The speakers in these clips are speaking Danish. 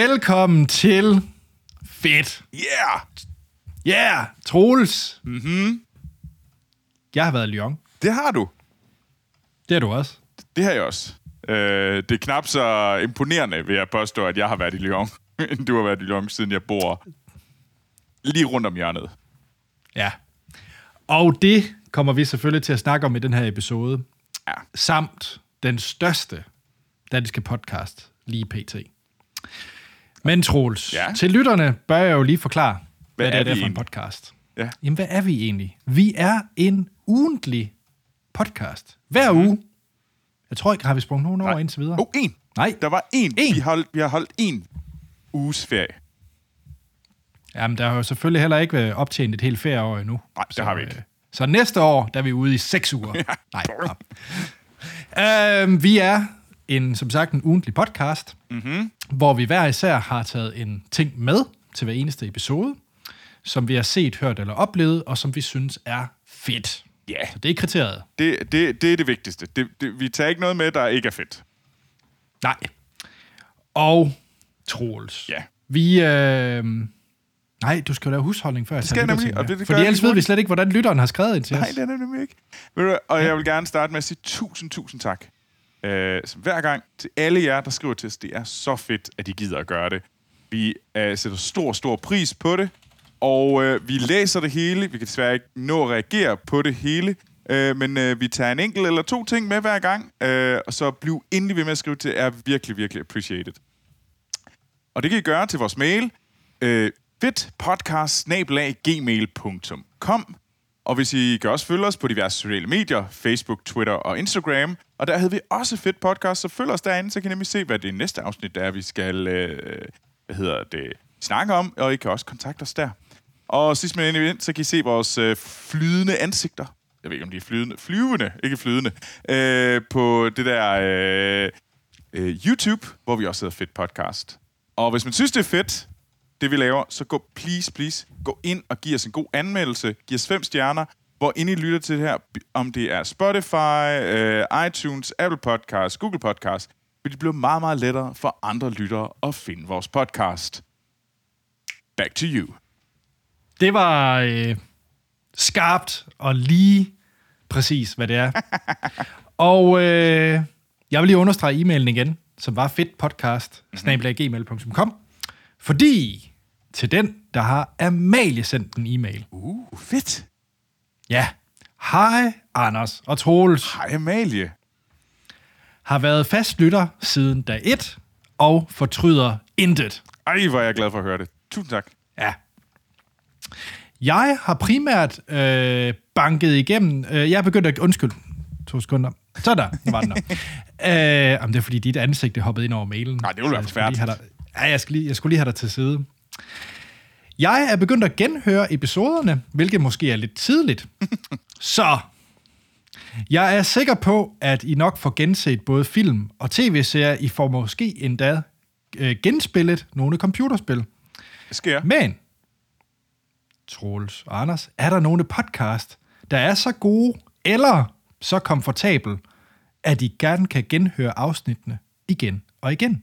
Velkommen til Fedt. Yeah! Ja, yeah, Troels. Mhm. Jeg har været i Lyon. Det har du. Det er du også. Det har jeg også. Øh, det er knap så imponerende, vil jeg påstå, at jeg har været i Lyon, end du har været i Lyon, siden jeg bor lige rundt om hjørnet. Ja. Og det kommer vi selvfølgelig til at snakke om i den her episode. Ja. Samt den største danske podcast lige pt. Men Troels, Ja. til lytterne bør jeg jo lige forklare, hvad, Hvad er det er, for en podcast. Ja. Jamen, hvad er vi egentlig? Vi er en ugentlig podcast. Hver uge. Jeg tror ikke, har vi sprunget nogen over Nej. indtil videre. Oh, en. Nej. Der var en. En. Vi, holdt, vi har holdt en uges ferie. Jamen, der har jo selvfølgelig heller ikke været optjent et helt ferieår endnu. Nej, det har vi ikke. øh, Så næste år, der er vi ude i seks uger. Nej. nå. Øhm, vi er en, som sagt en ugentlig podcast, mm-hmm. Hvor vi hver især har taget en ting med til hver eneste episode, som vi har set, hørt eller oplevet, og som vi synes er fedt. Ja. Så det er kriteriet. Det, det, det er det vigtigste. Det, det, vi tager ikke noget med, der ikke er fedt. Nej. Og Troels. Ja. Vi... Øh... Nej, du skal jo lave husholdning før jeg skal jeg nemlig, og det- det Fordi ellers ved vi slet ikke, hvordan lytteren har skrevet ind til Nej, os. det er det nemlig ikke. Og jeg vil gerne starte med at sige tusind, tusind tak. Øh, så hver gang til alle jer, der skriver til os, det er så fedt, at I gider at gøre det. Vi øh, sætter stor, stor pris på det, og øh, vi læser det hele. Vi kan desværre ikke nå at reagere på det hele, øh, men øh, vi tager en enkelt eller to ting med hver gang, øh, og så bliv endelig ved med at skrive til, er virkelig, virkelig appreciated. Og det kan I gøre til vores mail, øh, fedtpodcast-gmail.com. Og hvis I kan også følge os på diverse sociale medier, Facebook, Twitter og Instagram. Og der havde vi også Fedt Podcast, så følg os derinde, så kan I nemlig se, hvad det næste afsnit er, vi skal øh, hvad hedder det, snakke om. Og I kan også kontakte os der. Og sidst men endelig så kan I se vores øh, flydende ansigter. Jeg ved ikke, om de er flydende. Flyvende, ikke flydende. Øh, på det der øh, øh, YouTube, hvor vi også hedder Fedt Podcast. Og hvis man synes, det er fedt, det vi laver, så gå please, please, gå ind og giv os en god anmeldelse. Giv os fem stjerner, hvor inde I lytter til det her, om det er Spotify, øh, iTunes, Apple Podcasts, Google Podcasts, for det bliver meget, meget lettere for andre lyttere at finde vores podcast. Back to you. Det var øh, skarpt og lige præcis, hvad det er. og øh, jeg vil lige understrege e-mailen igen, som var fedtpodcast, mm-hmm. Fordi til den, der har Amalie sendt en e-mail. Uh, fedt. Ja. Hej, Anders og Troels. Hej Amalie. Har været fast lytter siden dag 1 og fortryder intet. Ej, hvor er jeg glad for at høre det. Tusind tak. Ja. Jeg har primært øh, banket igennem... Øh, jeg er begyndt at... Undskyld. To sekunder. Så der, var den der. øh, jamen, det er fordi, dit ansigt er hoppet ind over mailen. Nej, det ville være forfærdeligt. Ja, jeg, skal lige, jeg skulle lige have dig til side. Jeg er begyndt at genhøre episoderne, hvilket måske er lidt tidligt. Så jeg er sikker på, at I nok får genset både film og tv-serier. I får måske endda øh, genspillet nogle computerspil. Det sker. Men, Troels og Anders, er der nogle podcast, der er så gode eller så komfortabel, at I gerne kan genhøre afsnittene igen og igen?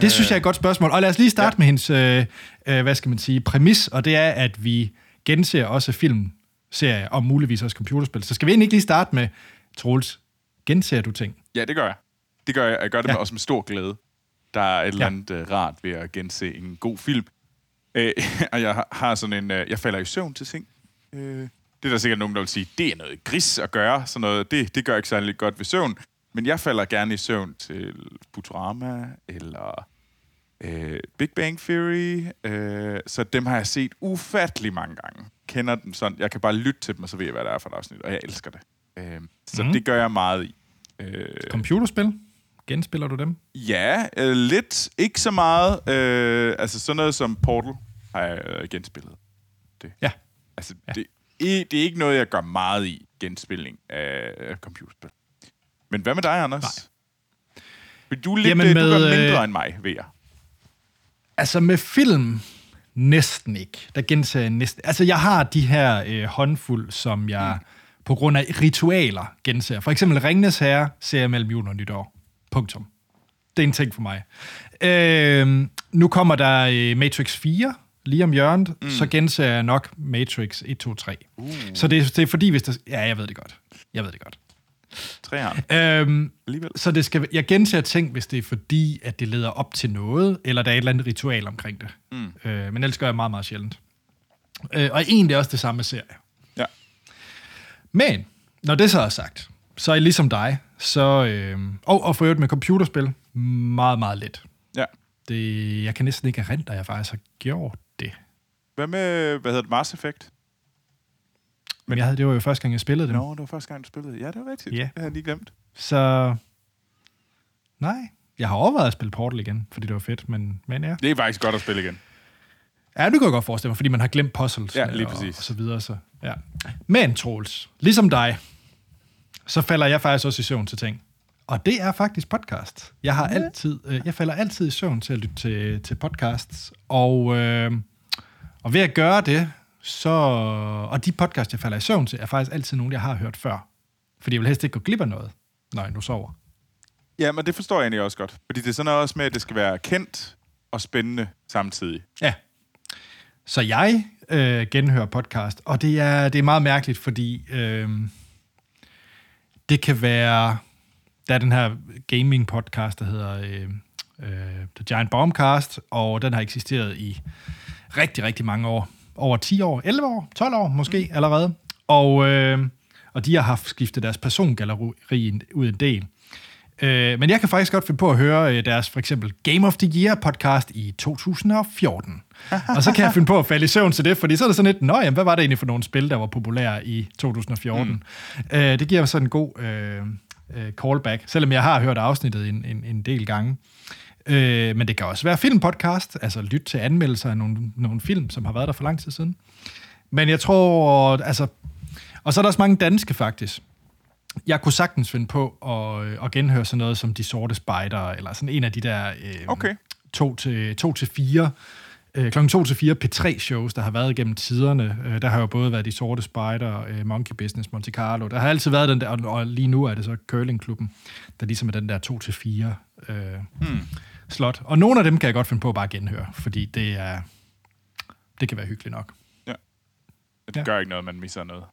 Det synes jeg er et godt spørgsmål. Og lad os lige starte ja. med hendes, øh, øh, hvad skal man sige, præmis, og det er, at vi genser også film, serier og muligvis også computerspil. Så skal vi egentlig ikke lige starte med, Troels, genser du ting? Ja, det gør jeg. Det gør jeg. Jeg gør det Ja. ja. også med stor glæde. Der er et eller Ja. andet uh, rart ved at gense en god film. Øh, og jeg har- har sådan en... Uh, jeg falder i søvn til ting. Øh, det er der sikkert nogen, der vil sige, det er noget gris at gøre. Sådan noget, det, det gør ikke særlig godt ved søvn. Men jeg falder gerne i søvn til Futurama eller øh, Big Bang Theory. Øh, så dem har jeg set ufattelig mange gange. Kender dem sådan. Jeg kan bare lytte til dem, og så ved jeg, hvad det er for et afsnit. Og jeg elsker det. Øh, så mm. det gør jeg meget i. Øh, Computerspil? Genspiller du dem? Ja, øh, lidt. Ikke så meget. Øh, altså sådan noget som Portal har jeg øh, genspillet. Det. Ja. Altså, ja. det, det er ikke noget, jeg gør meget i, genspilling af af computerspil. Men hvad med dig, Anders? Nej. Vil du, lidt, Jamen Jamen med, du gør mindre øh, end mig, ved jeg. Altså med film, næsten ikke. Der genser jeg næsten. Altså jeg har de her øh, håndfuld, som jeg mm. på grund af ritualer genser. For eksempel Ringnes Herre ser jeg mellem jul og nytår. Punktum. det er en ting for mig. Øh, nu kommer der øh, Matrix 4 lige om hjørnet, mm. så genser jeg nok Matrix 1, 2, 3. Uh. Så det, det er fordi, hvis der... Ja, jeg ved det godt. Jeg ved det godt. Træerne. Øhm, Alligevel. så det skal, jeg genser ting, hvis det er fordi, at det leder op til noget, eller der er et eller andet ritual omkring det. Mm. Øh, men ellers gør jeg meget, meget sjældent. Øh, og egentlig også det samme med serie. Ja. Men, når det så er sagt, så er jeg ligesom dig, så... Øh, og, og for øvrigt med computerspil, meget, meget let. Ja. Det, jeg kan næsten ikke erindre, at jeg faktisk har gjort det. Hvad med, hvad hedder det, Mars Effect? Men jeg havde, det var jo første gang, jeg spillede det. Nå, det var første gang, du spillede. Ja, det var rigtigt. Ja. Det havde jeg lige glemt. Så nej, jeg har overvejet at spille Portal igen, fordi det var fedt, men, men ja. Det er faktisk godt at spille igen. Ja, det kan jeg godt forestille mig, fordi man har glemt puzzles Ja, lige og, præcis. og så videre. Så, ja. Men Troels, ligesom dig, så falder jeg faktisk også i søvn til ting. Og det er faktisk podcast. Jeg har altid, øh, jeg falder altid i søvn til at lytte til, til podcasts, og, øh, og ved at gøre det, så, og de podcasts, jeg falder i søvn til, er faktisk altid nogle, jeg har hørt før. Fordi jeg vil helst ikke gå glip af noget, når jeg nu sover. Ja, men det forstår jeg egentlig også godt. Fordi det er sådan noget også med, at det skal være kendt og spændende samtidig. Ja. Så jeg øh, genhører podcast, og det er, det er meget mærkeligt, fordi øh, det kan være... Der er den her gaming-podcast, der hedder øh, øh, The Giant Bombcast, og den har eksisteret i rigtig, rigtig mange år. Over 10 år, 11 år, 12 år måske allerede. Og, øh, og de har haft skiftet deres persongalleri ud en del. Øh, men jeg kan faktisk godt finde på at høre øh, deres for eksempel Game of the Year podcast i 2014. og så kan jeg finde på at falde i søvn til det, fordi så er det sådan lidt, nå jamen, hvad var det egentlig for nogle spil, der var populære i 2014? Mm. Øh, det giver mig sådan en god øh, øh, callback, selvom jeg har hørt afsnittet en, en, en del gange. Øh, men det kan også være filmpodcast, altså lyt til anmeldelser af nogle, nogle film, som har været der for lang tid siden. Men jeg tror, altså... Og så er der også mange danske, faktisk jeg kunne sagtens finde på at, øh, at genhøre sådan noget som De Sorte Spejder, eller sådan en af de der øh, Okay. to til, to til fire, øh, klokken 2 til 4 P3-shows, der har været gennem tiderne. Øh, der har jo både været De Sorte Spejder, øh, Monkey Business, Monte Carlo. Der har altid været den der, og, og lige nu er det så Curlingklubben, der ligesom er den der 2 til 4 øh, hmm. slot. Og nogle af dem kan jeg godt finde på at bare genhøre, fordi det er det kan være hyggeligt nok. Det Ja. ja. gør ikke noget, man misser noget.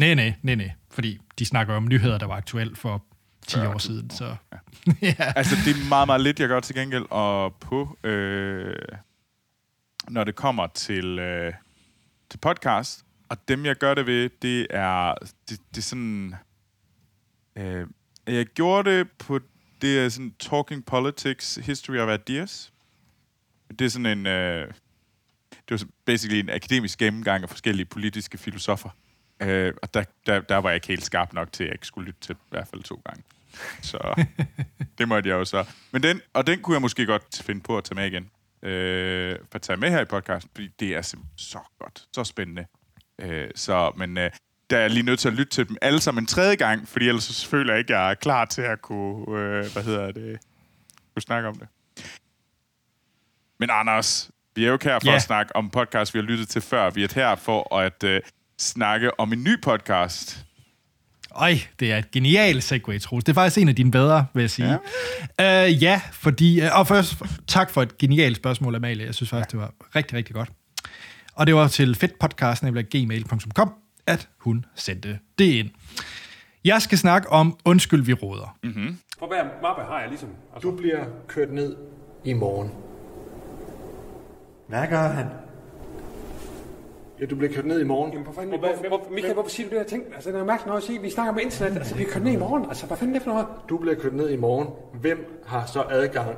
Nej, nej, nej, nej. Fordi de snakker om nyheder, der var aktuelle for 10 40.000 år siden. Så. Ja. ja. Altså, det er meget, meget lidt, jeg gør til gengæld. Og på, øh, når det kommer til, øh, til podcast, og dem, jeg gør det ved, det er, det, det er sådan... Øh, jeg gjorde det på det er sådan Talking Politics History of Ideas. Det er sådan en... Øh, det var så basically en akademisk gennemgang af forskellige politiske filosofer. Øh, og der, der, der var jeg ikke helt skarp nok til, at jeg ikke skulle lytte til i hvert fald to gange. Så det måtte jeg jo så. Men den, og den kunne jeg måske godt finde på at tage med igen. Øh, for at tage med her i podcasten, fordi det er simpelthen så godt, så spændende. Øh, så, men øh, der er jeg lige nødt til at lytte til dem alle sammen en tredje gang, fordi ellers så føler jeg ikke, jeg er klar til at kunne, øh, hvad hedder det, kunne snakke om det. Men Anders, vi er jo ikke her for Ja. at snakke om podcast, vi har lyttet til før. Vi er her for at øh, snakke om en ny podcast. Øj, det er et genialt segue, Troels. Det er faktisk en af dine bedre, vil jeg sige. Ja, uh, ja fordi... Uh, og først, tak for et genialt spørgsmål, Amalie. Jeg synes faktisk, det var rigtig, rigtig godt. Og det var til fedtpodcast.gmail.com, at hun sendte det ind. Jeg skal snakke om Undskyld, vi råder. Mm. For hver mappe har jeg ligesom... Altså, Du bliver kørt ned i morgen. Hvad gør han? Ja, du bliver kørt ned i morgen. Jamen, hvor fanden, hvor, hvor, hvor, Michael, hvorfor siger du det her ting? Altså, det er mærkeligt noget at sige. Vi snakker om internet. Altså, vi kører ned i morgen. Altså, hvad fanden er det for noget? Du bliver kørt ned i morgen. Hvem har så adgang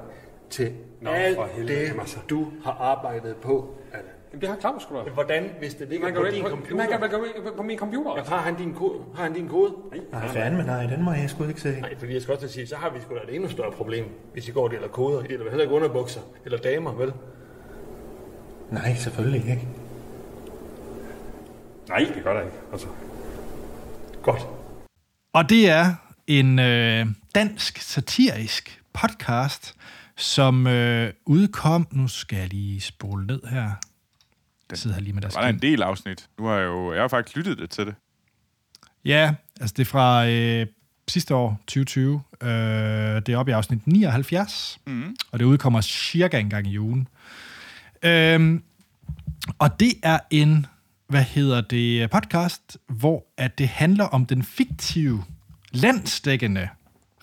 til Nå, alt for helvede, det, altså. du har arbejdet på? Allan? Jamen, det har Claus sgu da. Hvordan, hvis det ligger Man på kan din computer? Man kan man kan på min computer. Ja, Altså. har han din kode? Har han din kode? Nej, fandme nej, den må jeg sgu ikke se. Nej, fordi jeg skal også til at sige, så har vi sgu da et endnu større problem, hvis I går og deler koder. I deler heller ikke underbukser eller damer, vel? Nej, selvfølgelig ikke. Nej, det gør der ikke. Altså. Godt. Og det er en øh, dansk satirisk podcast, som øh, udkom... Nu skal jeg lige spole ned her. Jeg sidder her lige med deres Der var der en del afsnit. Nu har jeg jo jeg har faktisk lyttet lidt til det. Ja, altså det er fra øh, sidste år, 2020. Øh, det er oppe i afsnit 79, mm. og det udkommer cirka en gang i ugen. Øh, og det er en, hvad hedder det, podcast, hvor at det handler om den fiktive, landsdækkende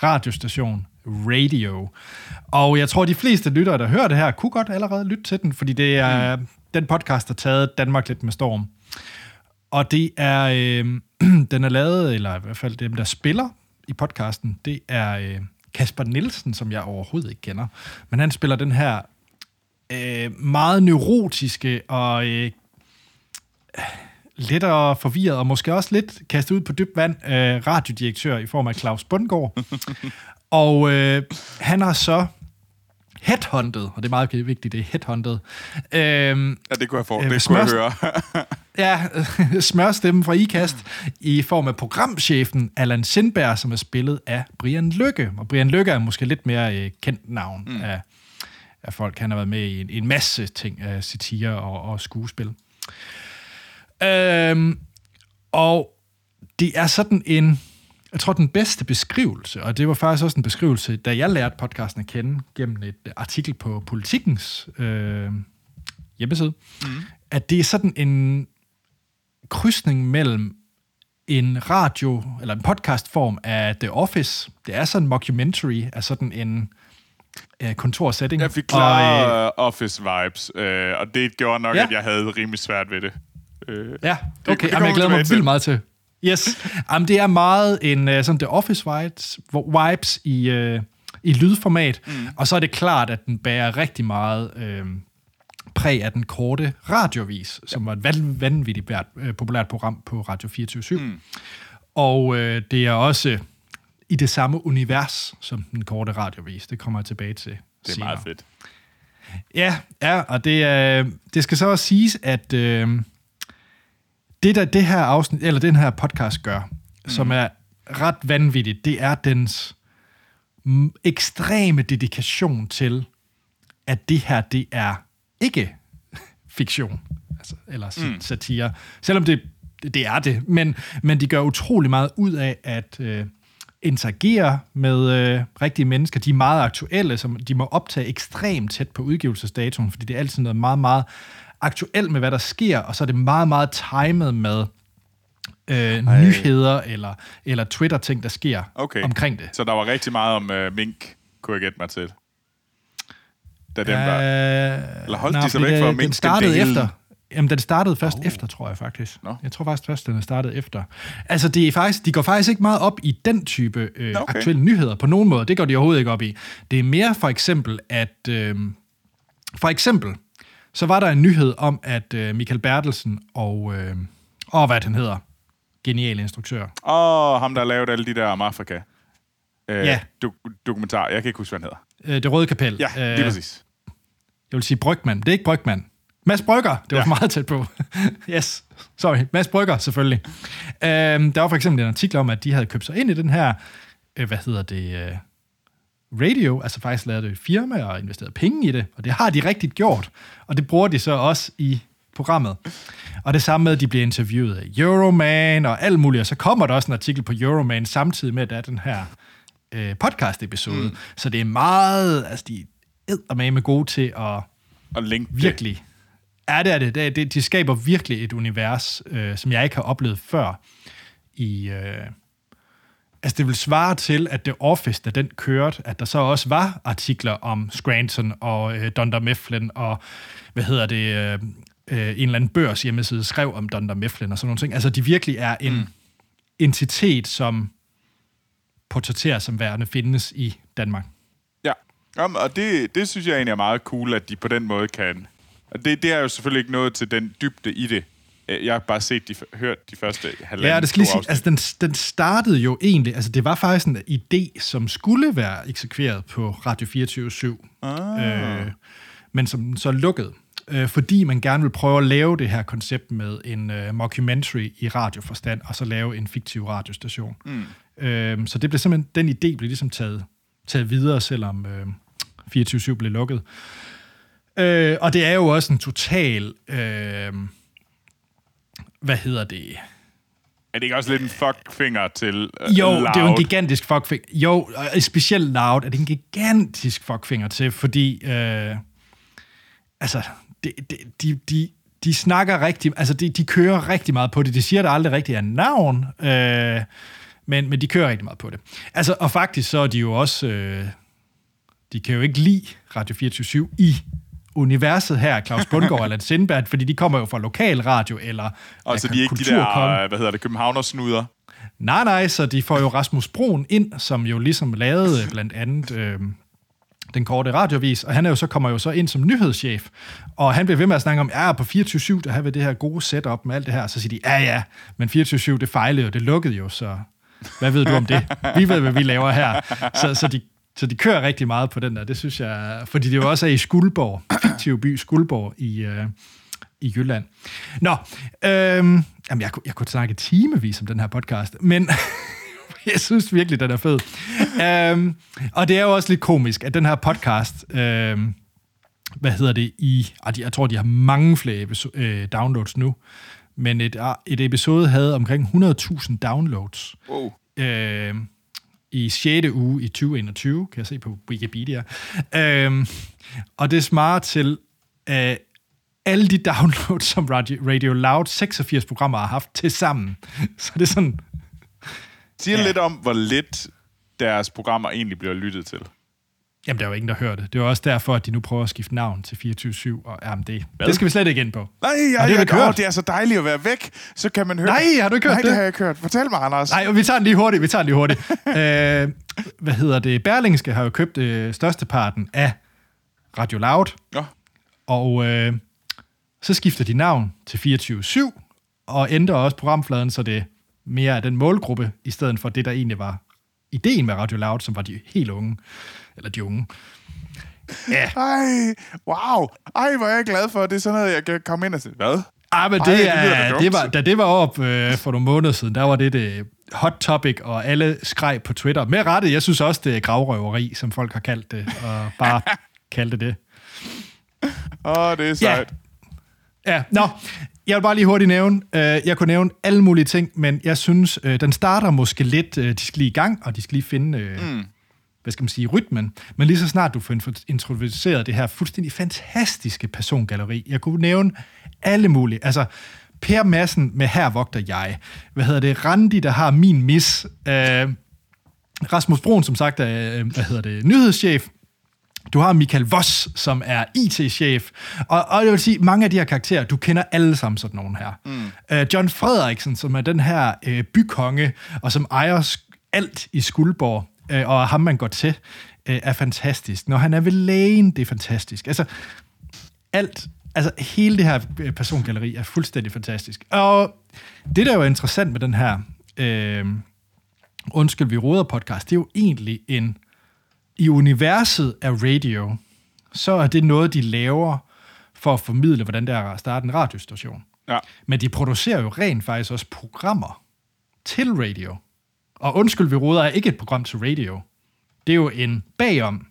radiostation Radio. Og jeg tror, de fleste lyttere, der hører det her, kunne godt allerede lytte til den, fordi det er mm. Den podcast, har taget Danmark lidt med storm. Og det er, øh, den er lavet, eller i hvert fald dem, der spiller i podcasten, det er øh, Kasper Nielsen, som jeg overhovedet ikke kender. Men han spiller den her øh, meget neurotiske og øh, lettere forvirret, og måske også lidt kastet ud på dybt vand, øh, radiodirektør i form af Claus Bundgaard. og øh, han har så headhunted, og det er meget vigtigt, det er headhunted. Øhm, Ja, det kunne jeg, for, øh, det kunne jeg smør- høre. ja, smørstemmen fra IKAST i form af programchefen Allan Sindberg, som er spillet af Brian Lykke. Og Brian Lykke er måske lidt mere øh, kendt navn mm. af, af folk. Han har været med i en, en masse ting af satire og, og skuespil. Øhm, og det er sådan en, jeg tror den bedste beskrivelse, og det var faktisk også en beskrivelse, da jeg lærte podcasten at kende gennem et artikel på Politikens øh, hjemmeside, mm. at det er sådan en krydsning mellem en radio, eller en podcastform af The Office. Det er sådan en mockumentary af sådan en øh, kontorsetting. Jeg fik Og, øh, klare office-vibes, øh, og det gjorde nok, Ja. at jeg havde rimelig svært ved det. Øh, Ja, det okay. kommer Jamen, jeg glæder mig vildt meget til. Yes. Jamen, det er meget en uh, sådan The Office vibes, vibes i, uh, i lydformat, mm. og så er det klart, at den bærer rigtig meget uh, præg af den korte radiovis, som var et van- vanvittigt bært, uh, populært program på Radio 24 mm. Og uh, det er også i det samme univers som den korte radiovis. Det kommer jeg tilbage til Det er senere. meget fedt. Ja, ja og det, øh, det skal så også siges, at øh, det, der det her afsnit, eller den her podcast gør, mm. som er ret vanvittigt, det er dens ekstreme dedikation til, at det her, det er ikke fiktion, altså, eller mm. satire. Selvom det, det er det, men, men de gør utrolig meget ud af at øh, interagere med øh, rigtige mennesker. De er meget aktuelle, som de må optage ekstremt tæt på udgivelsesdatoen, fordi det er altid noget meget, meget aktuelt med, hvad der sker, og så er det meget, meget timet med øh, nyheder eller, eller Twitter-ting, der sker Okay. omkring det. Så der var rigtig meget om øh, mink, kunne jeg gætte mig til. Da den var... Øh, Eller holdt nej, de sig væk fra Den mink, startede den efter. Jamen, den startede først oh. efter, tror jeg faktisk. Nå. Jeg tror faktisk først, den er startet efter. Altså, det er faktisk, de går faktisk ikke meget op i den type øh, okay. aktuelle nyheder på nogen måde. Det går de overhovedet ikke op i. Det er mere for eksempel, at... Øh, for eksempel, så var der en nyhed om, at øh, Michael Bertelsen og... Øh, og hvad han hedder. Genial instruktør. Åh, ham der lavet alle de der om Afrika. Øh, Ja. Do- dokumentar. Jeg kan ikke huske, hvad han hedder. Øh, det Røde Kapel. Ja, lige Øh, præcis. Jeg vil sige Brygman. Det er ikke Brygman. Mads Brygger, det var ja. meget tæt på. yes, sorry. Mads Brygger, selvfølgelig. Øhm, der var for eksempel en artikel om, at de havde købt sig ind i den her, øh, hvad hedder det, øh, radio, altså faktisk lavet det et firma og investeret penge i det, og det har de rigtigt gjort, og det bruger de så også i programmet. Og det samme med, at de bliver interviewet af Euroman og alt muligt, og så kommer der også en artikel på Euroman samtidig med, at der er den her øh, podcast-episode. Mm. Så det er meget, altså de er med gode til at Og link det. virkelig. Ja, det er det. det, er- det de skaber virkelig et univers, øh, som jeg ikke har oplevet før. I, øh, altså, det vil svare til, at The Office, da den kørte, at der så også var artikler om Scranton og øh, Dunder Mifflin og, hvad hedder det, øh, øh, en eller anden børs hjemmeside skrev om Dunder Mifflin og sådan nogle ting. Altså, de virkelig er en mm. entitet, som portrætterer som værende findes i Danmark. Ja, Jamen, og det, det synes jeg egentlig er meget cool, at de på den måde kan... Og det, det er jo selvfølgelig ikke noget til den dybde i det. Øh, Jeg har bare set de, hørt de første halvanden Ja, det skal lige sige, altså den, den startede jo egentlig, altså det var faktisk en idé, som skulle være eksekveret på Radio 24 ah. øh, men som så lukkede, øh, fordi man gerne vil prøve at lave det her koncept med en øh, mockumentary i radioforstand, og så lave en fiktiv radiostation. Mm. Øh, så det blev simpelthen, den idé blev ligesom taget, taget videre, selvom øh, 24 blev lukket. Øh, og det er jo også en total... Øh, hvad hedder det? Er det ikke også lidt en fuckfinger til uh, Jo, loud? det er jo en gigantisk fuckfinger. Jo, specielt Loud er det en gigantisk fuckfinger til, fordi... Øh, altså, de, de, de, de, de snakker rigtig... Altså, de, de kører rigtig meget på det. De siger, der aldrig rigtig er navn, øh, men, men de kører rigtig meget på det. Altså, og faktisk så er de jo også... Øh, de kan jo ikke lide Radio 24 i universet her, Claus Bundgaard eller Sindberg, fordi de kommer jo fra lokal radio eller Og så de er ikke de der, hvad hedder det, københavnersnuder. Nej, nej, så de får jo Rasmus Broen ind, som jo ligesom lavede blandt andet øh, den korte radiovis, og han er jo så, kommer jo så ind som nyhedschef, og han bliver ved med at snakke om, ja, på 24-7, der har vi det her gode setup med alt det her, så siger de, ja, ja, men 24-7, det fejlede jo, det lukkede jo, så hvad ved du om det? Vi ved, hvad vi laver her. Så, så de så de kører rigtig meget på den der, det synes jeg, fordi det jo også er i Skuldborg, fiktiv by Skuldborg i, øh, i Jylland. Nå, øhm, jamen jeg, kunne- jeg kunne snakke timevis om den her podcast, men jeg synes virkelig, den er fed. øhm, og det er jo også lidt komisk, at den her podcast, øhm, hvad hedder det, i, ah, jeg tror, de har mange flere episo- øh, downloads nu, men et, et episode havde omkring 100.000 downloads Wow. øh, i 6. uge i 2021, kan jeg se på Wikipedia. Øh, og det svarer til øh, alle de downloads, som Radio, Radio Loud 86 programmer har haft til sammen. Så det er sådan, Siger Ja. lidt om, hvor lidt deres programmer egentlig bliver lyttet til. Jamen der er jo ingen, der hører det. Det er jo også derfor, at de nu prøver at skifte navn til 24-7 og RMD. Det skal vi slet ikke ind på. Nej, jeg, Har du jeg, jeg, det er så dejligt at være væk. Så kan man høre... Nej, har du ikke hørt Nej, det? det har jeg ikke hørt. Fortæl mig, Anders. Nej, vi tager den lige hurtigt. Vi tager den lige hurtigt. øh, hvad hedder det? Berlingske har jo købt øh, størsteparten af Radio Loud. Nå. Og øh, så skifter de navn til 24-7, og ændrer også programfladen, så det mere er den målgruppe, i stedet for det, der egentlig var ideen med Radio Loud, som var de helt unge. Eller de unge. Ja, Ej, wow. Ej, hvor er jeg glad for. Det er sådan noget, jeg kan komme ind og sige, hvad? ah, men Ej, det, det lyder da er, det var, da det var op øh, for nogle måneder siden, der var det det hot topic, og alle skreg på Twitter. Med rette, jeg synes også, det er gravrøveri, som folk har kaldt det, og bare kaldte det. Åh, det er sejt. Ja, nå, jeg vil bare lige hurtigt nævne, øh, jeg kunne nævne alle mulige ting, men jeg synes, øh, den starter måske lidt, øh, de skal lige i gang, og de skal lige finde, øh, mm. Hvad skal man sige, rytmen, men lige så snart du får introduceret det her fuldstændig fantastiske persongalleri, jeg kunne nævne alle mulige, altså Per Madsen med Her vogter jeg, hvad hedder det, Randi, der har min mis, øh, Rasmus Broen, som sagt, er, øh, hvad hedder det, nyhedschef, du har Michael Voss, som er IT-chef. Og, og jeg vil sige, mange af de her karakterer, du kender alle sammen sådan nogen her. Mm. Uh, John Frederiksen, som er den her uh, bykonge, og som ejer alt i Skuldborg, uh, og ham man går til, uh, er fantastisk. Når han er ved lægen, det er fantastisk. Altså, alt, altså hele det her øh, persongalleri er fuldstændig fantastisk. Og det, der jo er interessant med den her øh, Undskyld, vi råder podcast, det er jo egentlig en i universet af radio, så er det noget, de laver for at formidle, hvordan det er at starte en radiostation. Ja. Men de producerer jo rent faktisk også programmer til radio. Og Undskyld, vi råder er ikke et program til radio. Det er jo en bagom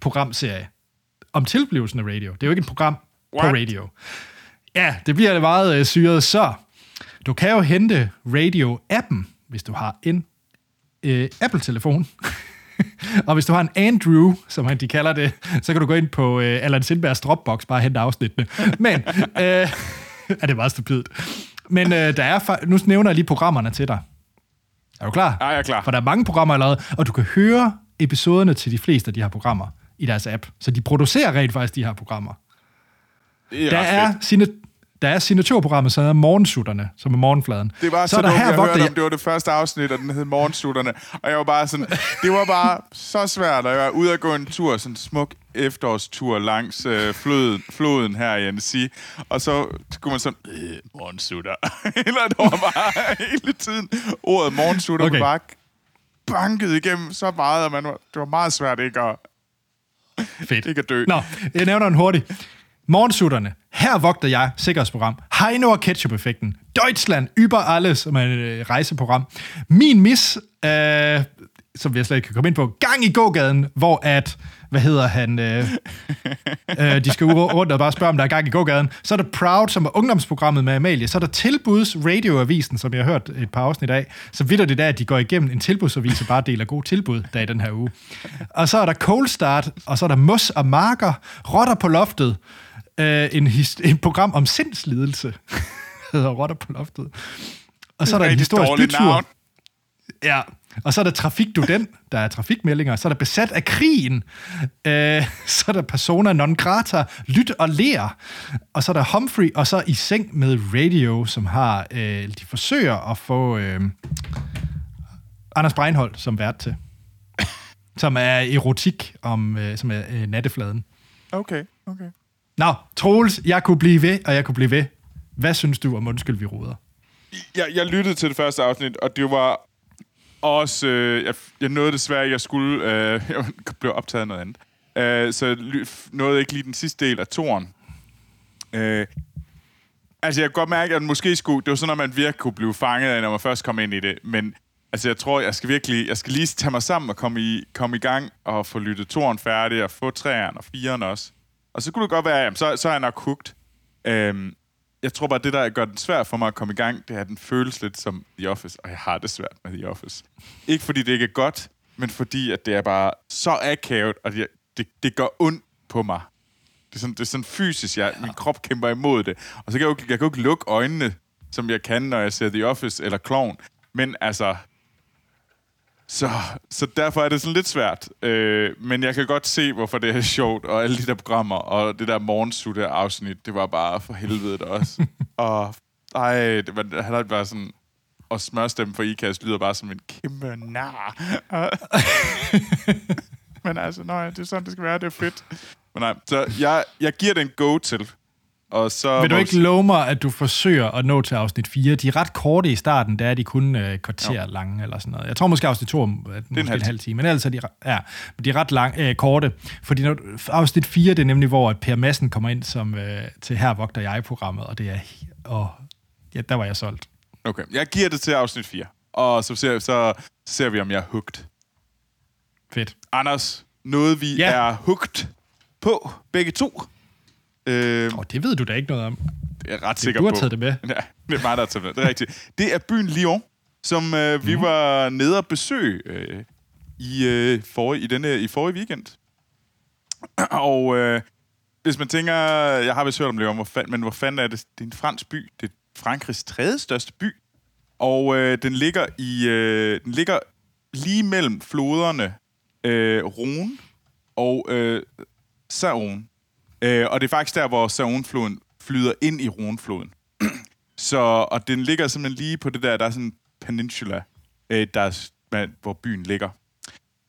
programserie om tilblivelsen af radio. Det er jo ikke et program What? på radio. Ja, det bliver det meget øh, syret. Så du kan jo hente radio-appen, hvis du har en øh, Apple-telefon. og hvis du har en Andrew, som han de kalder det, så kan du gå ind på øh, Allan Sindbergs Dropbox, bare hente afsnittene. Men, øh, er det meget stupidt. Men øh, der er, nu nævner jeg lige programmerne til dig. Er du klar? Ja, jeg er klar. For der er mange programmer allerede, og du kan høre episoderne til de fleste af de her programmer i deres app. Så de producerer rent faktisk de her programmer. Det er Der er, fedt. sine, der er signaturprogrammet, som er morgensutterne, som er morgenfladen. Det var så, så er der dumt, her, jeg hørte der, om, det var det første afsnit, og den hed Morgensutterne. Og jeg var bare sådan, det var bare så svært, og jeg var ude at gå en tur, sådan en smuk efterårstur langs øh, floden, floden her i Annecy. Og så skulle man sådan, øh, morgensutter. Eller det var bare hele tiden ordet morgensutter, Okay. bare banket igennem så meget, og man var, det var meget svært ikke at, Fedt. ikke at dø. Nå, jeg nævner den hurtigt. Morgensutterne. Her vogter jeg sikkerhedsprogram. Heino og Ketchup-effekten. Deutschland über alles, som er et øh, rejseprogram. Min mis, øh, som jeg slet ikke kan komme ind på, gang i gågaden, hvor at, hvad hedder han, øh, øh, de skal rundt og bare spørge, om der er gang i gågaden. Så er der Proud, som er ungdomsprogrammet med Amalie. Så er der Tilbuds Radioavisen, som jeg har hørt et par afsnit af. Så vidt det der, at de går igennem en tilbudsavis og bare deler gode tilbud der i den her uge. Og så er der Cold Start, og så er der Mus og Marker, Rotter på loftet, øh, en, his- en program om sindslidelse, hedder Rotter på loftet. Og så er der en historisk bytur. navn. Ja, og så er der Trafik du den, der er trafikmeldinger. Så er der Besat af krigen. Øh, så er der Persona non grata, Lyt og Lær. Og så er der Humphrey, og så I seng med Radio, som har, øh, de forsøger at få øh, Anders Breinholt som vært til. Som er erotik om, øh, som er øh, nattefladen. Okay, okay. Nå, Troels, jeg kunne blive ved, og jeg kunne blive ved. Hvad synes du om Undskyld, vi roder? Jeg, jeg lyttede til det første afsnit, og det var også... Øh, jeg, jeg nåede desværre, at jeg skulle... Øh, jeg blev optaget af noget andet. Øh, så jeg nåede ikke lige den sidste del af toren. Øh, altså, jeg kan godt mærke, at måske skulle... Det var sådan, at man virkelig kunne blive fanget af, når man først kom ind i det. Men altså, jeg tror, jeg skal virkelig... Jeg skal lige tage mig sammen og komme i, komme i gang og få lyttet toren færdig og få træerne og firen også. Og så kunne det godt være, jamen, så, så er jeg nok hooked. Øhm, jeg tror bare, det der gør den svært for mig at komme i gang, det er, at den føles lidt som The Office, og jeg har det svært med The Office. Ikke fordi det ikke er godt, men fordi at det er bare så akavet, og det, det, det gør ondt på mig. Det er sådan, det er sådan fysisk, jeg, min krop kæmper imod det. Og så kan jeg jo jeg kan jo ikke lukke øjnene, som jeg kan, når jeg ser The Office eller Clown. Men altså, så, så derfor er det sådan lidt svært. Øh, men jeg kan godt se, hvorfor det er sjovt, og alle de der programmer, og det der morgensutte afsnit, det var bare for helvede også. og ej, det var, han havde bare sådan... Og smørstemme for IKAST lyder bare som en kæmpe nar. men altså, nej, det er sådan, det skal være. Det er fedt. Men nej, så jeg, jeg giver den go til. Og så Vil du ikke love mig, at du forsøger at nå til afsnit 4? De er ret korte i starten, der er de kun øh, kvarter Jo. lange eller sådan noget. Jeg tror måske afsnit 2 er måske en halv halv, halv time, men ellers er de, ja, de er ret lang, øh, korte. Fordi når, afsnit 4, det er nemlig, hvor at Per Madsen kommer ind som, øh, til Her vogter jeg-programmet, og det er... Og, ja, der var jeg solgt. Okay, jeg giver det til afsnit 4. Og så ser, så ser vi, om jeg er hugt. Fedt. Anders, noget vi ja. er hugt på, begge to. Øh, Og det ved du da ikke noget om. jeg er ret sikker du har på. taget det med. Ja, det er mig, der har taget det med. Det er rigtigt. Det er byen Lyon, som øh, vi var nede og besøge øh, i, øh, forrige, i, denne, i forrige weekend. Og øh, hvis man tænker, jeg har vist hørt om Lyon, hvor fanden, men hvor fanden er det? Det er en fransk by. Det er Frankrigs tredje største by. Og øh, den ligger i øh, den ligger lige mellem floderne øh, Rhone og øh, Saône. Øh, og det er faktisk der, hvor Saunfloden flyder ind i Rhonefloden. Så, og den ligger simpelthen lige på det der, der er sådan en peninsula, øh, der er, hvor byen ligger.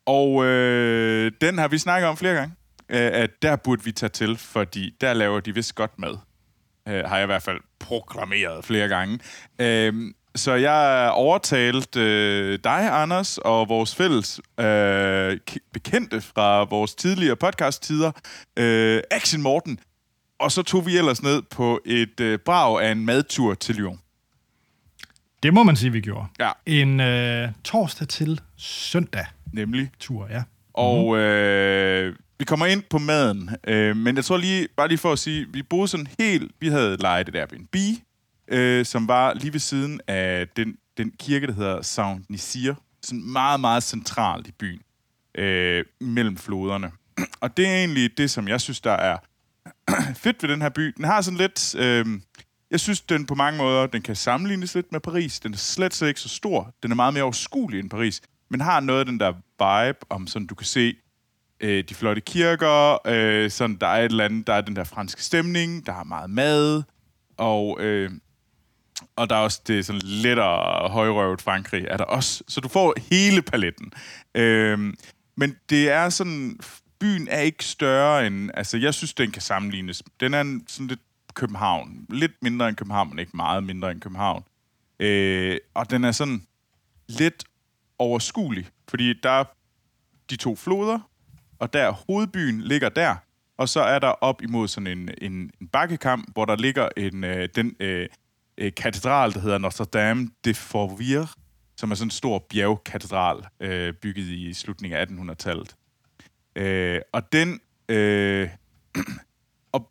Og øh, den har vi snakket om flere gange, øh, at der burde vi tage til, fordi der laver de vist godt mad. Øh, har jeg i hvert fald proklameret flere gange. Øh, så jeg overtalt øh, dig, Anders, og vores fælles øh, bekendte fra vores tidligere podcast-tider, øh, Action Morten, og så tog vi ellers ned på et øh, brag af en madtur til Lyon. Det må man sige, vi gjorde. Ja. En øh, torsdag til søndag Nemlig. tur, ja. Og øh, vi kommer ind på maden, øh, men jeg tror lige, bare lige for at sige, vi boede sådan helt, vi havde lejet et Airbnb, øh, som var lige ved siden af den, den kirke, der hedder Saint Nisir, sådan meget, meget centralt i byen, øh, mellem floderne. Og det er egentlig det, som jeg synes, der er fedt ved den her by. Den har sådan lidt... Øh, jeg synes, den på mange måder, den kan sammenlignes lidt med Paris. Den er slet, slet ikke så stor. Den er meget mere overskuelig end Paris. Men har noget af den der vibe, om sådan, du kan se øh, de flotte kirker, øh, sådan, der er et eller andet, der er den der franske stemning, der er meget mad, og, øh, og der er også det sådan lettere højrøvet Frankrig, er der også. Så du får hele paletten. Øhm, men det er sådan, byen er ikke større end, altså jeg synes, den kan sammenlignes. Den er en- sådan lidt København. Lidt mindre end København, men ikke meget mindre end København. Øh, og den er sådan lidt overskuelig, fordi der er de to floder, og der hovedbyen ligger der, og så er der op imod sådan en, en, en bakkekamp, hvor der ligger en, øh, den øh, øh, katedral, der hedder Notre Dame de Fourvier, som er sådan en stor bjergkatedral, øh, bygget i slutningen af 1800-tallet. Øh, og den... Øh, og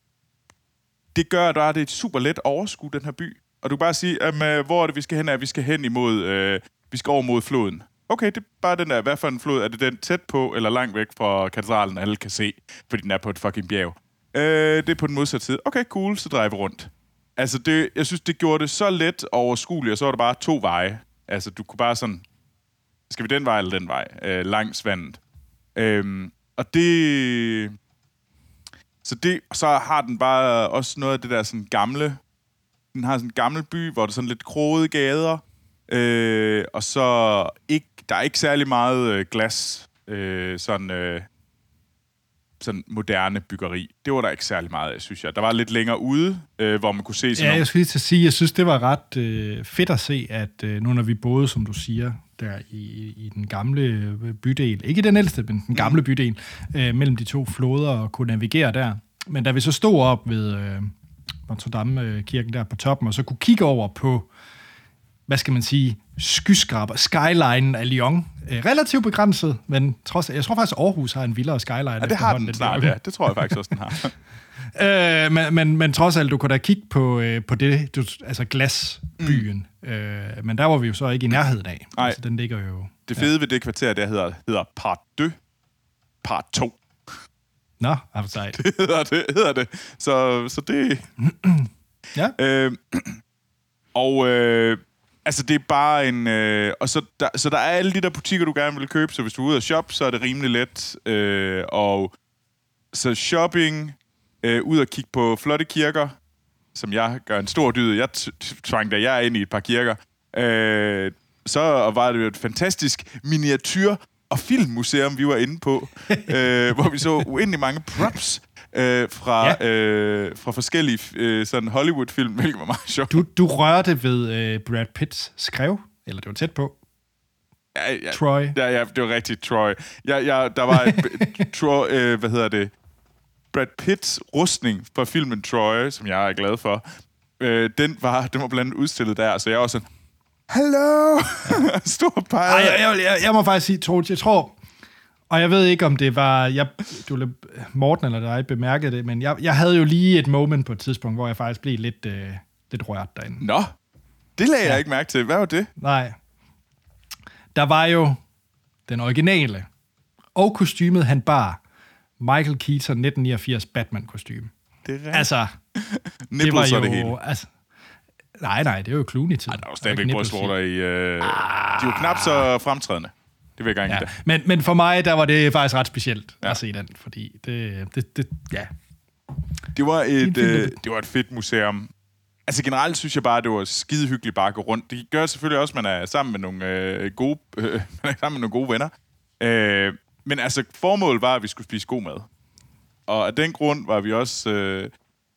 det gør, at der er det et super let overskud, den her by. Og du kan bare sige, jamen, øh, hvor er det, vi skal hen? Er vi skal hen imod... Øh, vi skal over mod floden. Okay, det er bare den der, hvad for en flod? Er det den tæt på, eller langt væk fra katedralen, alle kan se, fordi den er på et fucking bjerg? Øh, det er på den modsatte side. Okay, cool, så drejer vi rundt. Altså, det, jeg synes, det gjorde det så let overskueligt, og så var der bare to veje. Altså, du kunne bare sådan, skal vi den vej eller den vej? Øh, langs vandet. Øhm, og det... Så, det, så har den bare også noget af det der sådan gamle... Den har sådan en gammel by, hvor der er sådan lidt krogede gader, øh, og så ikke, der er ikke særlig meget øh, glas, øh, sådan, øh, sådan moderne byggeri. Det var der ikke særlig meget af, synes jeg. Der var lidt længere ude, øh, hvor man kunne se sådan Ja, nogle- jeg skulle lige til at sige, jeg synes, det var ret øh, fedt at se, at øh, nu når vi boede, som du siger, der i, i den gamle øh, bydel, ikke den ældste, men den gamle bydel, øh, mellem de to floder og kunne navigere der. Men da vi så stod op ved øh, Notre Dame-kirken der på toppen, og så kunne kigge over på, hvad skal man sige, skyskraber, skyline af Lyon. Øh, relativt begrænset, men trods, jeg tror faktisk, Aarhus har en vildere skyline. Ja, det har den snart, ja. Det tror jeg faktisk også, den har. Øh, men, men, men trods alt, du kunne da kigge på, øh, på det, du, altså glasbyen. Mm. Øh, men der var vi jo så ikke i nærheden af. Nej. Altså, den ligger jo... Det fede ved det kvarter, der hedder, hedder part 2. Part 2 Nå, er det sejt. hedder det. Hedder det. Så, så det... Ja. Øh, og øh, altså, det er bare en... Øh, og så der, så der er alle de der butikker, du gerne vil købe, så hvis du er ude og shoppe, så er det rimelig let. Øh, og så shopping, øh, ud og kigge på flotte kirker, som jeg gør en stor dyd. Jeg tvang da jeg ind i et par kirker. Øh, så var det jo et fantastisk miniatyr- og filmmuseum, vi var inde på, øh, hvor vi så uendelig mange props øh, fra, Ja. øh, fra forskellige øh, sådan Hollywood-film, hvilket var meget sjovt. Du, du rørte ved øh, Brad Pitts skrev, eller det var tæt på, Ja, ja, Troy. Ja, ja, det var rigtigt, Troy. Ja, ja, der var et, Troy, øh, hvad hedder det? Brad Pitts rustning for filmen Troy, som jeg er glad for, øh, den, var, den var blandt andet udstillet der, så jeg var sådan, Hallo! Stor pege. Ej, jeg, jeg, jeg, jeg må faktisk sige, Troels, jeg tror, og jeg ved ikke, om det var, jeg, du, Morten eller dig bemærkede det, men jeg, jeg havde jo lige et moment på et tidspunkt, hvor jeg faktisk blev lidt, øh, lidt rørt derinde. Nå, det lagde ja. jeg ikke mærke til. Hvad var det? Nej. Der var jo den originale, og kostymet han bar, Michael Keaton 1989 Batman-kostyme. Det er rigtigt. Altså, det var jo... det hele. Altså, nej, nej, det er jo Clooney-tid. Ej, der var stadigvæk brystvorter i... Øh, de var knap så fremtrædende. Det vil jeg gerne Ja. Men, men for mig, der var det faktisk ret specielt ja. At se den, fordi det, det, det ja. Det var et, øh, det var et fedt museum. Altså generelt synes jeg bare, det var skide hyggeligt bare at gå rundt. Det gør selvfølgelig også, at man er sammen med nogle øh, gode, øh, man er sammen med nogle gode venner. Øh, men altså, formålet var, at vi skulle spise god mad. Og af den grund var vi også... Øh,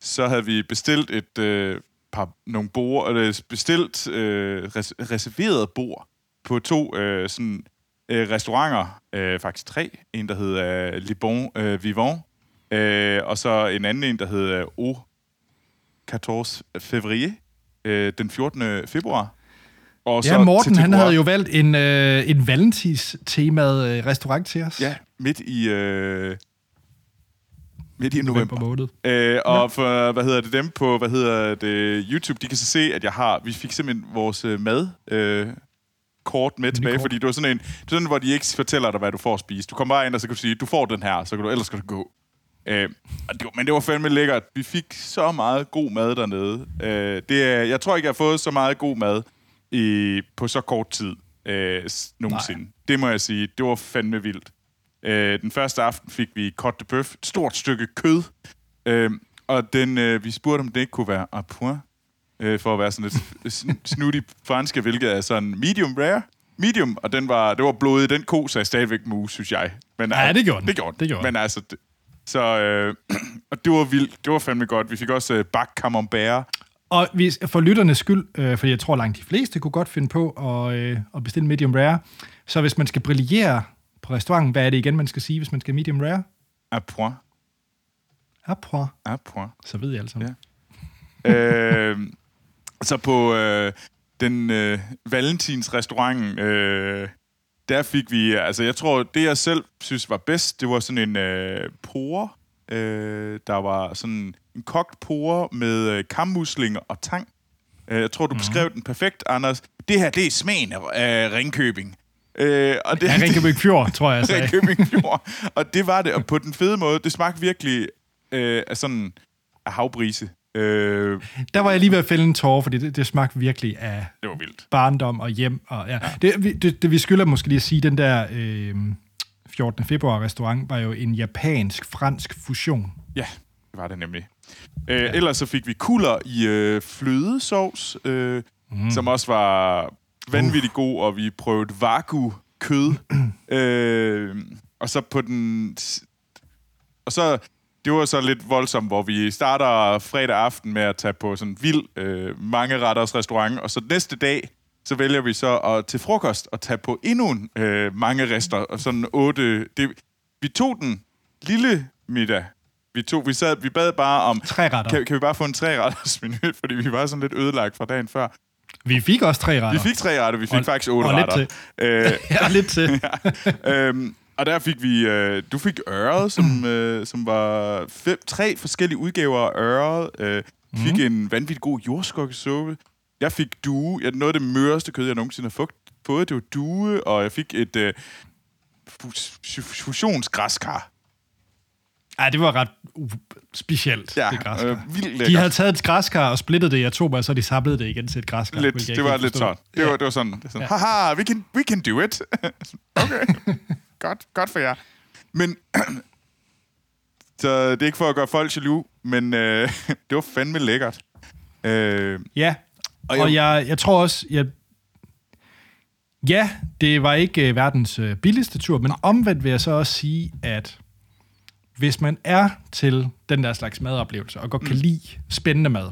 så havde vi bestilt et øh, par, nogle bord, eller bestilt øh, res, reserveret bord på to øh, sådan, øh, restauranter. Øh, faktisk tre. En, der hed øh, Le Bon øh, Vivant. Øh, og så en anden en, der hed øh, Au 14 février, øh, den 14. februar. Og Ja, Morten, til han havde jo valgt en, øh, en valentins-temaet øh, restaurant til os. Ja, midt i... Øh, midt i november november. måned. Øh, og for, hvad hedder det, dem på, hvad hedder det, YouTube, de kan så se, at jeg har, vi fik simpelthen vores øh, mad, øh, kort med tilbage, kort. fordi det var sådan en, det var sådan, hvor de ikke fortæller dig, hvad du får at spise. Du kommer bare ind, og så kan du sige, du får den her, så kan du, ellers skal du gå. Øh, og det var, men det var fandme lækkert. Vi fik så meget god mad dernede. Øh, det jeg tror ikke, jeg har fået så meget god mad i, på så kort tid øh, nogensinde. Nej. Det må jeg sige. Det var fandme vildt. Øh, den første aften fik vi cote de bœuf, et stort stykke kød. Øh, og den, øh, vi spurgte, om det ikke kunne være à point, øh, for at være sådan lidt sn- snuttig franske, hvilket er sådan medium rare. Medium, og den var, det var blodet. Den ko sagde stadigvæk mus, synes jeg. Men, Ja, det gjorde den. Det gjorde den. Det gjorde Men den. altså, det, så, øh, og det var vildt. Det var fandme godt. Vi fik også øh, bak camembert. Og hvis, for lytternes skyld, øh, fordi jeg tror langt de fleste kunne godt finde på at, øh, at bestille medium rare, så hvis man skal brillere på restauranten, hvad er det igen, man skal sige, hvis man skal medium rare? À point. À point. À point. Så ved jeg altså. Ja. øh, så på... Øh, den øh, Valentins restaurant, øh, der fik vi, altså jeg tror, det jeg selv synes var bedst, det var sådan en øh, pore, øh, der var sådan en kogt pore med øh, kammuslinger og tang. Øh, jeg tror, du beskrev den perfekt, Anders. Det her, det er smagen af Ringkøbing. Øh, og det, Ja, Ringkøbing Fjord, tror jeg, jeg sagde. Ringkøbing Fjord. Og det var det, og på den fede måde, det smagte virkelig øh, af sådan af havbrise. Øh, Der var jeg lige ved at fælde en tårer, fordi det, det smagte virkelig af det var vildt. barndom og hjem. Og, ja. Det, vi- det, det, vi skylder måske lige at sige, den der øh, 14. februar restaurant var jo en japansk-fransk fusion. Ja, det var det nemlig. Øh, ja. Ellers så fik vi kuller i øh, flødesovs, øh, mm. som også var vanvittigt god, og vi prøvede vaku kød. øh, og så på den... Og så... Det var så lidt voldsomt, hvor vi starter fredag aften med at tage på sådan en vild øh, mange retters restaurant, og så næste dag, så vælger vi så at, til frokost at tage på endnu en øh, mange rester, og sådan otte... Det, vi tog den lille middag. Vi, tog, vi, sad, vi bad bare om... Tre retter. Kan, kan vi bare få en tre-retters menu, fordi vi var sådan lidt ødelagt fra dagen før. Vi fik også tre retter. Vi fik tre retter, vi fik Og- faktisk otte og lidt retter. Øh, Ja, lidt til. øhm, og der fik vi... Øh, du fik øret, som, øh, som var fem, tre forskellige udgaver af øret. Øh, fik Mhm. en vanvittig god jordskokkesuppe. Jeg fik due. Ja, noget af det møreste kød, jeg nogensinde har fået, det var due. Og jeg fik et øh, fus- fu- fusionsgræskar. Ej, det var ret specielt, Ja, det græskar. øh, vildt de havde taget et græskar og splittet det i atomer, og så de samlet det igen til et græskar. Lidt, jeg det var lidt sådan. Det var, det var sådan. Det var sådan Haha, we can, we can do it. okay, godt, godt for jer. Men, så det er ikke for at gøre folk jaloux, men øh, det var fandme lækkert. Øh, Ja, Og og, jeg- jeg, jeg tror også, jeg, ja, det var ikke øh, verdens øh, billigste tur, men omvendt vil jeg så også sige, at hvis man er til den der slags madoplevelse, og godt kan Mm. lide spændende mad,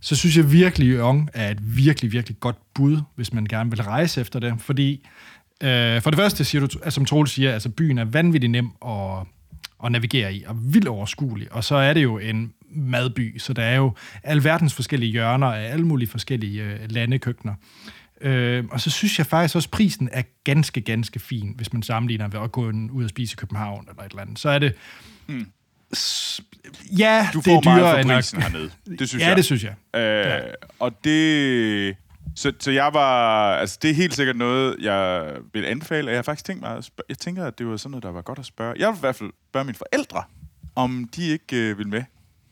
så synes jeg virkelig, Yong er et virkelig, virkelig godt bud, hvis man gerne vil rejse efter det. Fordi øh, for det første siger du, altså, som Troels siger, altså byen er vanvittigt nem at, at navigere i, og vildt overskuelig. Og så er det jo en madby, så der er jo alverdens forskellige hjørner af alle mulige forskellige øh, landekøkkener. Øh, og så synes jeg faktisk også, at prisen er ganske, ganske fin, hvis man sammenligner ved at gå ud og spise i København eller et eller andet. Så er det... Mm. Ja, du det er får meget dyrere for end prisen hernede. Det synes ja, jeg. det synes jeg. Øh, ja. Og det... Så, så jeg var... Altså, det er helt sikkert noget, jeg vil anbefale, og jeg har faktisk tænkt mig at spørge, Jeg tænker, at det var sådan noget, der var godt at spørge. Jeg vil i hvert fald spørge mine forældre, om de ikke øh, vil med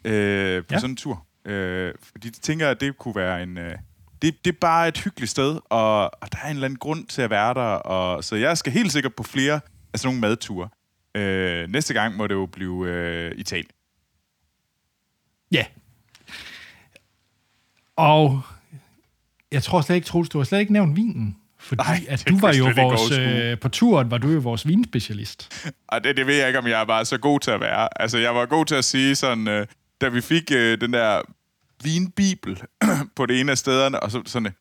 øh, på ja. Sådan en tur. Øh, fordi de tænker, at det kunne være en... Øh, det, det er bare et hyggeligt sted, og, og der er en eller anden grund til at være der. Og, så jeg skal helt sikkert på flere af sådan nogle madture. Øh, næste gang må det jo blive øh, Italien. Ja. Og jeg tror slet ikke, Troels, du har slet ikke nævnt vinen. Fordi Nej, at du var jo vores, øh, på turen var du jo vores vinspecialist. Og det, det ved jeg ikke, om jeg var så god til at være. Altså, jeg var god til at sige sådan, øh, da vi fik øh, den der vinbibel på det ene af stederne, og så sådan,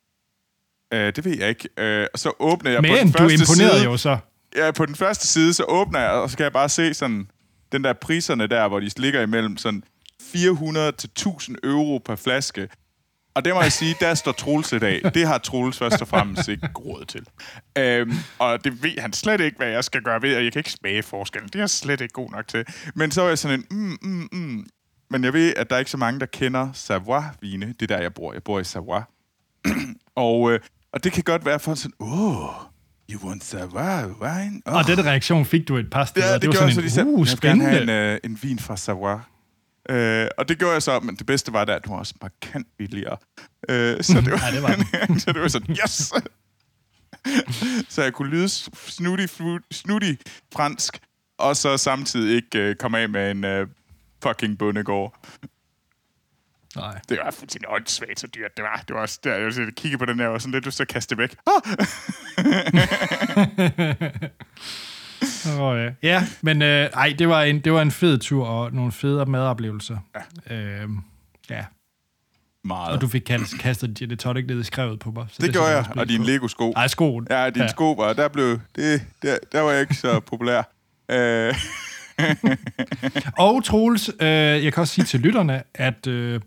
øh, det ved jeg ikke. Øh, og så åbner jeg på den Men du første imponerede side. jo så. Ja, på den første side, så åbner jeg, og så kan jeg bare se sådan, den der priserne der, hvor de ligger imellem sådan 400 til 1000 euro per flaske. Og det må jeg sige, der står Troels i dag. Det har Troels først og fremmest ikke råd til. Øhm, og det ved han slet ikke, hvad jeg skal gøre ved, og jeg kan ikke smage forskellen. Det er jeg slet ikke god nok til. Men så er jeg sådan en, mm, mm, mm. Men jeg ved, at der er ikke så mange, der kender Savoie-vine. Det er der, jeg bor. Jeg bor i Savoie. og, øh, og det kan godt være for sådan, åh, oh, you want Savoie wine? Oh. Og den reaktion fik du et par steder. Ja, det, det var sådan jeg så. En, uh, jeg vil gerne spændende. have en, øh, en vin fra Savoie. Øh, og det gjorde jeg så, men det bedste var da, at den var også markant billigere. Øh, så, det var, Ja, det var den. så det var sådan, yes! så jeg kunne lyde snutty, snutty fransk, og så samtidig ikke øh, komme af med en øh, fucking bundegård. Nej. Det var fuldstændig åndssvagt så dyrt. Det var, det var også der, jeg ville kigge på den her, og sådan lidt, du så kaste det væk. Ah! Oh, ja. ja, men øh, ej, det var, en, det var en fed tur og nogle fede madoplevelser. Ja. Øhm, ja. Meget. Og du fik kastet, kastet and tonic ned i skrevet på mig. Så det, det gjorde jeg og dine på. Lego-sko. Ej, skoen. Ja, dine ja. sko var, der blev, det, der, der var jeg ikke så populær. Øh, Og Troels, øh, jeg kan også sige til lytterne, at øh,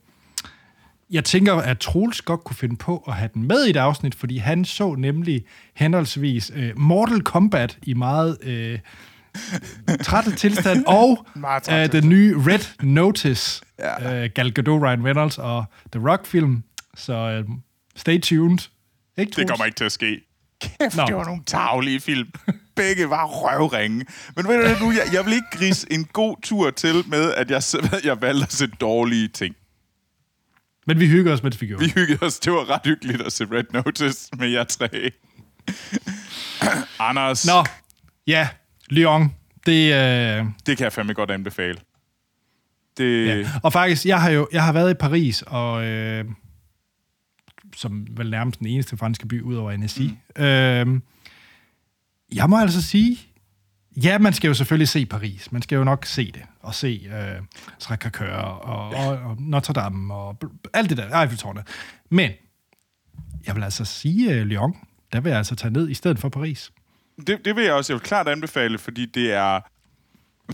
jeg tænker, at Troels godt kunne finde på at have den med i et afsnit, fordi han så nemlig henholdsvis uh, Mortal Kombat i meget uh, trætte tilstand, og træt uh, den nye Red Notice, ja. uh, Gal Gadot, Ryan Reynolds og The Rock-film. Så uh, stay tuned. Ikke, Det kommer ikke til at ske. Kæft, Nå. det var nogle tavlige film. Begge var røvringe. Men ved du nu, jeg, jeg vil ikke grise en god tur til med, at jeg, jeg valgte at se dårlige ting. Men vi hygger os, vi gjorde Vi hyggede os. Det var ret hyggeligt at se Red Notice med jer tre. Anders, Nå, ja, Lyon. Det, øh, det kan jeg fandme godt anbefale. Det, Ja. Og faktisk, jeg har jo jeg har været i Paris, og øh, som vel nærmest den eneste franske by, ud over NSI. Mm. Øh, jeg må altså sige, ja, man skal jo selvfølgelig se Paris. Man skal jo nok se det, og se øh, Sacré-Cœur og, og, og Notre Dame, og alt det der, Eiffeltårnet. Men, jeg vil altså sige, øh, Lyon, der vil jeg altså tage ned i stedet for Paris. det, det vil jeg også jeg vil klart anbefale, fordi det er...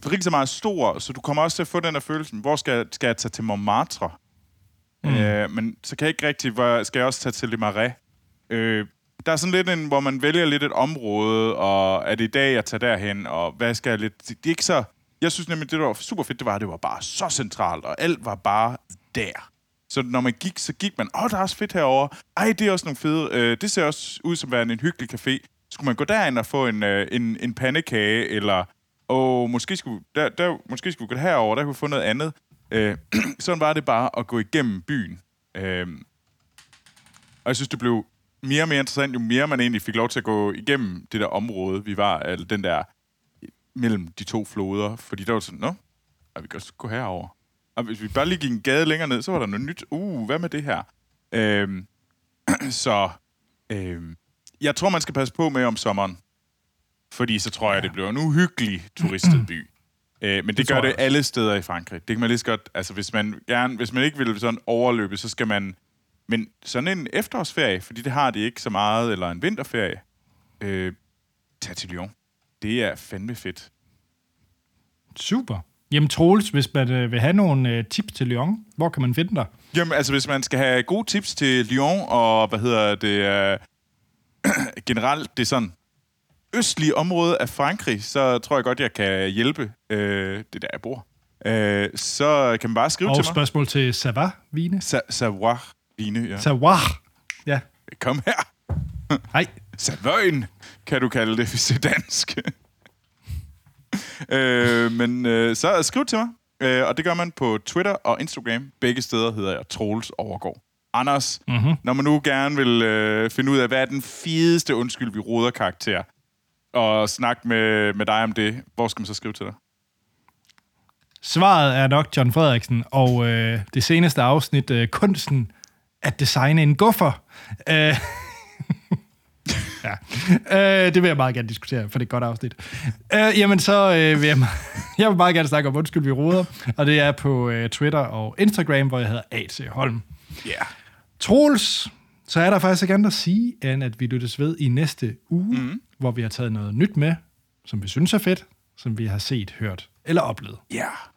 Paris er meget stor, så du kommer også til at få den her følelse, hvor skal, skal jeg tage til Montmartre? Mm. Øh, men så kan jeg ikke rigtig, hvor skal jeg også tage til Le Marais? Øh, der er sådan lidt en, hvor man vælger lidt et område, og er det i dag, jeg tager derhen, og hvad skal jeg lidt... Det er ikke så... Jeg synes nemlig, det der var super fedt, det var, at det var bare så centralt, og alt var bare der. Så når man gik, så gik man, åh, oh, der er også fedt herover. Ej, det er også nogle fede... Øh, det ser også ud som værende en hyggelig café. Skulle man gå derind og få en, øh, en, en pandekage, eller åh, måske skulle, der, der, måske skulle vi gå herover, der kunne vi få noget andet. Øh, sådan var det bare at gå igennem byen. Øh, og jeg synes, det blev mere og mere interessant, jo mere man egentlig fik lov til at gå igennem det der område, vi var, eller den der mellem de to floder. Fordi der var sådan, nå, ej, vi kan også gå herover. Og hvis vi bare lige gik en gade længere ned, så var der noget nyt. Uh, hvad med det her? Øhm, så øhm, jeg tror, man skal passe på med om sommeren. Fordi så tror jeg, det bliver en uhyggelig turistet by. Øh, men det, det gør det alle steder i Frankrig. Det kan man lige så godt... Altså, hvis man, gerne, hvis man ikke vil sådan overløbe, så skal man... Men sådan en efterårsferie, fordi det har de ikke så meget, eller en vinterferie, øh, tag til Lyon. Det er fandme fedt. Super. Jamen Troels, hvis man øh, vil have nogle øh, tips til Lyon, hvor kan man finde dig? Jamen, altså, hvis man skal have gode tips til Lyon, og hvad hedder det, øh, generelt det sådan østlige område af Frankrig, så tror jeg godt, jeg kan hjælpe. Øh, det er der, jeg bor. Øh, så kan man bare skrive Og til mig. spørgsmål til Savar Vine. Sa- savoir vine, ja. Savar. Ja. Kom her. Hej. Savøjen, kan du kalde det, hvis det er dansk. øh, men øh, så skriv til mig, øh, og det gør man på Twitter og Instagram. Begge steder hedder jeg Troels Overgaard. Anders, mm-hmm. når man nu gerne vil øh, finde ud af, hvad er den fedeste undskyld, vi råder karakter, og snakke med, med dig om det, hvor skal man så skrive til dig? Svaret er nok John Frederiksen, og øh, det seneste afsnit, øh, kunsten at designe en guffer. Øh, ja. øh, det vil jeg meget gerne diskutere, for det er et godt afsnit. Øh, jamen, så øh, vil jeg, jeg vil meget gerne snakke om Undskyld, vi roder, og det er på øh, Twitter og Instagram, hvor jeg hedder A.T. Holm. Ja. Yeah. Troels, så er der faktisk ikke andet at sige, end at vi lyttes ved i næste uge, mm. hvor vi har taget noget nyt med, som vi synes er fedt, som vi har set, hørt eller oplevet. Ja. Yeah.